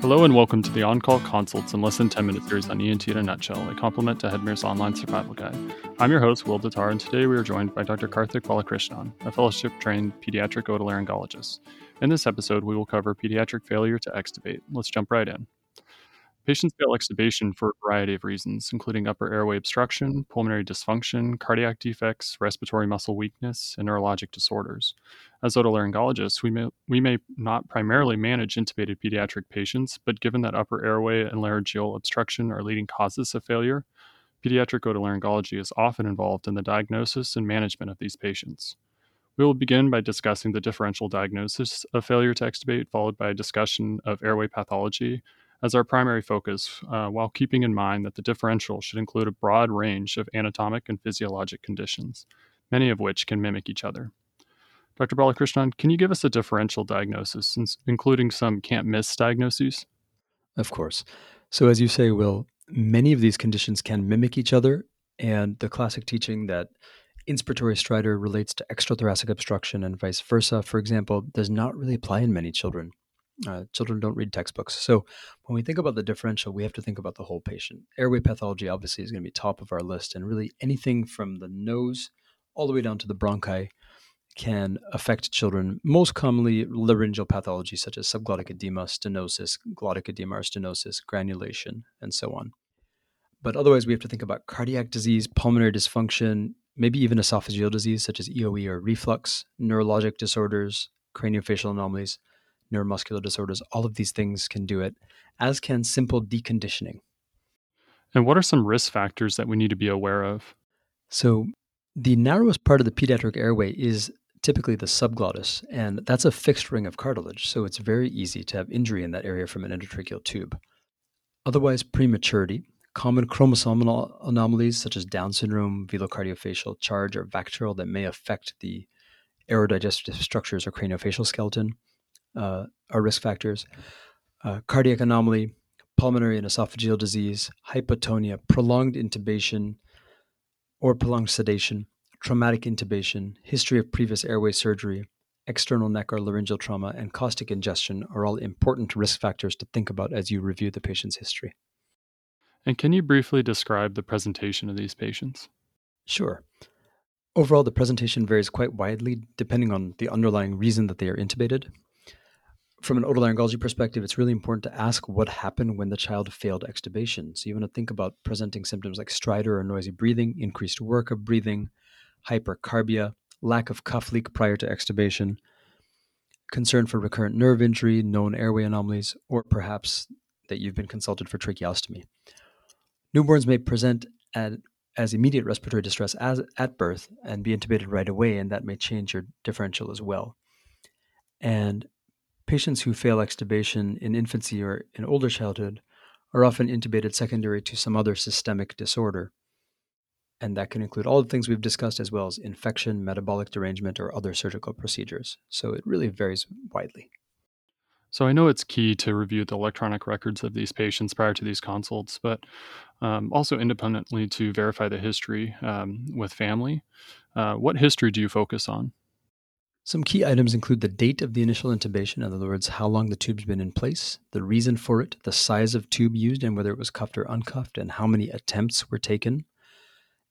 Hello and welcome to the On Call Consults and Less Than 10 Minute series on ENT in a nutshell, a complement to Headmirror's online survival guide. I'm your host, Will Datar, and today we are joined by Dr. Karthik Balakrishnan, a fellowship trained pediatric otolaryngologist. In this episode, we will cover pediatric failure to extubate. Let's jump right in. Patients fail extubation for a variety of reasons, including upper airway obstruction, pulmonary dysfunction, cardiac defects, respiratory muscle weakness, and neurologic disorders. As otolaryngologists, we may, we may not primarily manage intubated pediatric patients, but given that upper airway and laryngeal obstruction are leading causes of failure, pediatric otolaryngology is often involved in the diagnosis and management of these patients. We will begin by discussing the differential diagnosis of failure to extubate, followed by a discussion of airway pathology as our primary focus, uh, while keeping in mind that the differential should include a broad range of anatomic and physiologic conditions, many of which can mimic each other. Dr. Balakrishnan, can you give us a differential diagnosis, including some can't miss diagnoses? Of course. So, as you say, Will, many of these conditions can mimic each other, and the classic teaching that inspiratory stridor relates to extrathoracic obstruction and vice versa, for example, does not really apply in many children. Uh, children don't read textbooks. So when we think about the differential, we have to think about the whole patient. Airway pathology obviously is going to be top of our list, and really anything from the nose all the way down to the bronchi can affect children. Most commonly, laryngeal pathology such as subglottic edema, stenosis, glottic edema or stenosis, granulation, and so on. But otherwise, we have to think about cardiac disease, pulmonary dysfunction, maybe even esophageal disease such as EOE or reflux, neurologic disorders, craniofacial anomalies neuromuscular disorders, all of these things can do it, as can simple deconditioning. And what are some risk factors that we need to be aware of? So, the narrowest part of the pediatric airway is typically the subglottis, and that's a fixed ring of cartilage, so it's very easy to have injury in that area from an endotracheal tube. Otherwise, prematurity, common chromosomal anomalies such as Down syndrome, velocardiofacial CHARGE, or VACTERL that may affect the aerodigestive structures or craniofacial skeleton, uh, are risk factors. Uh, cardiac anomaly, pulmonary and esophageal disease, hypotonia, prolonged intubation or prolonged sedation, traumatic intubation, history of previous airway surgery, external neck or laryngeal trauma, and caustic ingestion are all important risk factors to think about as you review the patient's history. And can you briefly describe the presentation of these patients? Sure. Overall, the presentation varies quite widely depending on the underlying reason that they are intubated from an otolaryngology perspective, it's really important to ask what happened when the child failed extubation. So you want to think about presenting symptoms like stridor or noisy breathing, increased work of breathing, hypercarbia, lack of cuff leak prior to extubation, concern for recurrent nerve injury, known airway anomalies, or perhaps that you've been consulted for tracheostomy. Newborns may present at, as immediate respiratory distress as, at birth and be intubated right away, and that may change your differential as well. And Patients who fail extubation in infancy or in older childhood are often intubated secondary to some other systemic disorder. And that can include all the things we've discussed, as well as infection, metabolic derangement, or other surgical procedures. So it really varies widely. So I know it's key to review the electronic records of these patients prior to these consults, but um, also independently to verify the history um, with family. Uh, what history do you focus on? Some key items include the date of the initial intubation, in other words, how long the tube's been in place, the reason for it, the size of tube used, and whether it was cuffed or uncuffed, and how many attempts were taken,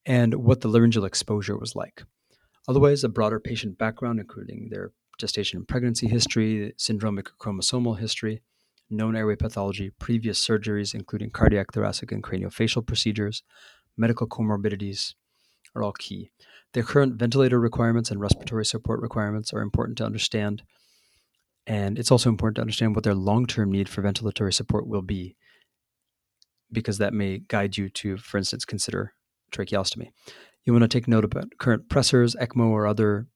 and what the laryngeal exposure was like. Otherwise, a broader patient background, including their gestation and pregnancy history, syndromic chromosomal history, known airway pathology, previous surgeries, including cardiac, thoracic, and craniofacial procedures, medical comorbidities, are all key. Their current ventilator requirements and respiratory support requirements are important to understand. And it's also important to understand what their long term need for ventilatory support will be, because that may guide you to, for instance, consider tracheostomy. You want to take note about current pressors, ECMO, or other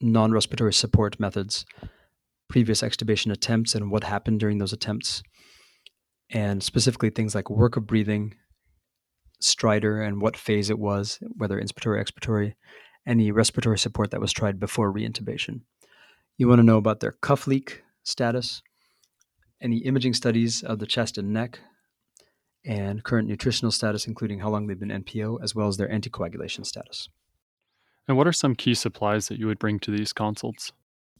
non respiratory support methods, previous extubation attempts, and what happened during those attempts, and specifically things like work of breathing, stridor and what phase it was, whether inspiratory, expiratory, any respiratory support that was tried before reintubation. You want to know about their cuff leak status, any imaging studies of the chest and neck, and current nutritional status, including how long they've been NPO, as well as their anticoagulation status. And what are some key supplies that you would bring to these consults?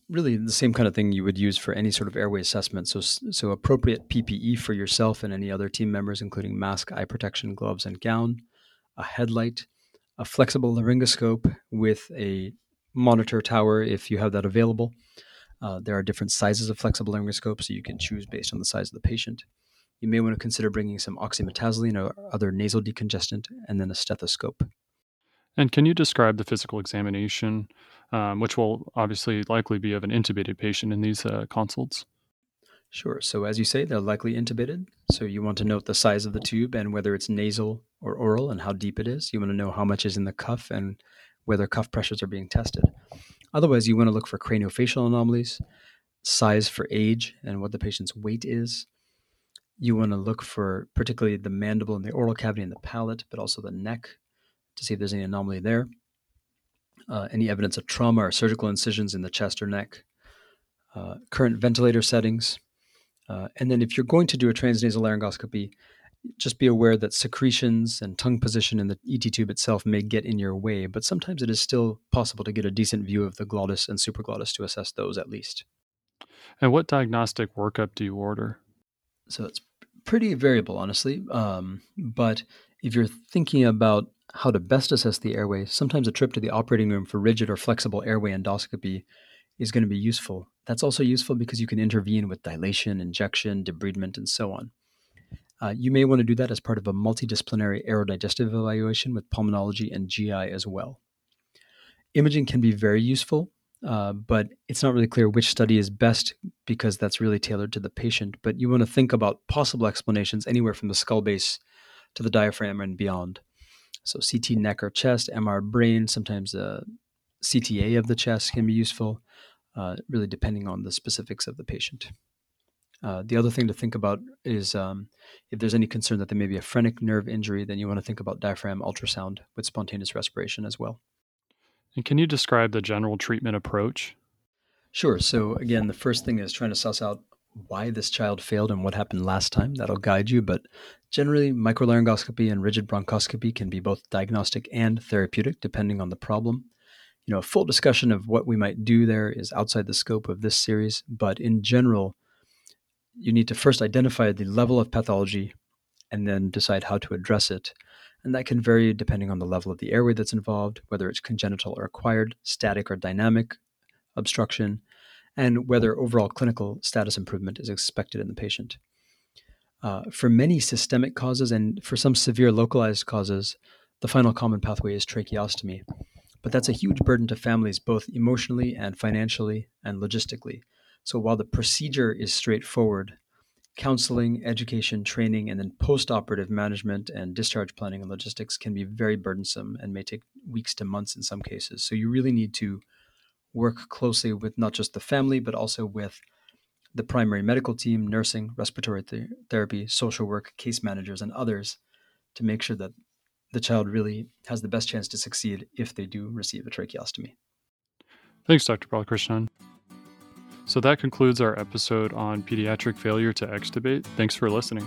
Really the same kind of thing you would use for any sort of airway assessment. So, so appropriate PPE for yourself and any other team members, including mask, eye protection, gloves, and gown, a headlight, a flexible laryngoscope with a monitor tower if you have that available. Uh, there are different sizes of flexible laryngoscopes, so you can choose based on the size of the patient. You may want to consider bringing some oxymetazoline or other nasal decongestant, and then a stethoscope. And can you describe the physical examination, um, which will obviously likely be of an intubated patient in these uh, consults? Sure. So, as you say, they're likely intubated. So, you want to note the size of the tube and whether it's nasal or oral and how deep it is. You want to know how much is in the cuff and whether cuff pressures are being tested. Otherwise, you want to look for craniofacial anomalies, size for age, and what the patient's weight is. You want to look for particularly the mandible and the oral cavity and the palate, but also the neck to see if there's any anomaly there. Uh, any evidence of trauma or surgical incisions in the chest or neck. Uh, current ventilator settings. Uh, and then if you're going to do a transnasal laryngoscopy, just be aware that secretions and tongue position in the ET tube itself may get in your way, but sometimes it is still possible to get a decent view of the glottis and supraglottis to assess those at least. And what diagnostic workup do you order? So it's pretty variable, honestly. Um, but if you're thinking about how to best assess the airway, sometimes a trip to the operating room for rigid or flexible airway endoscopy is going to be useful. That's also useful because you can intervene with dilation, injection, debridement, and so on. Uh, you may want to do that as part of a multidisciplinary aerodigestive evaluation with pulmonology and GI as well. Imaging can be very useful, uh, but it's not really clear which study is best because that's really tailored to the patient. But you want to think about possible explanations anywhere from the skull base to the diaphragm and beyond. So CT neck or chest, MR brain, sometimes a CTA of the chest can be useful, uh, really depending on the specifics of the patient. Uh, the other thing to think about is um, if there's any concern that there may be a phrenic nerve injury, then you want to think about diaphragm ultrasound with spontaneous respiration as well. And can you describe the general treatment approach? Sure. So, again, the first thing is trying to suss out why this child failed and what happened last time. That'll guide you. But generally, microlaryngoscopy and rigid bronchoscopy can be both diagnostic and therapeutic, depending on the problem. You know, a full discussion of what we might do there is outside the scope of this series. But in general, you need to first identify the level of pathology and then decide how to address it. And that can vary depending on the level of the airway that's involved, whether it's congenital or acquired, static or dynamic obstruction, and whether overall clinical status improvement is expected in the patient. Uh, for many systemic causes and for some severe localized causes, the final common pathway is tracheostomy. But that's a huge burden to families, both emotionally and financially and logistically. So while the procedure is straightforward, counseling, education, training, and then post operative management and discharge planning and logistics can be very burdensome and may take weeks to months in some cases. So you really need to work closely with not just the family, but also with the primary medical team, nursing, respiratory th- therapy, social work, case managers, and others to make sure that the child really has the best chance to succeed if they do receive a tracheostomy. Thanks, Dr. Balakrishnan. So that concludes our episode on pediatric failure to extubate. Thanks for listening.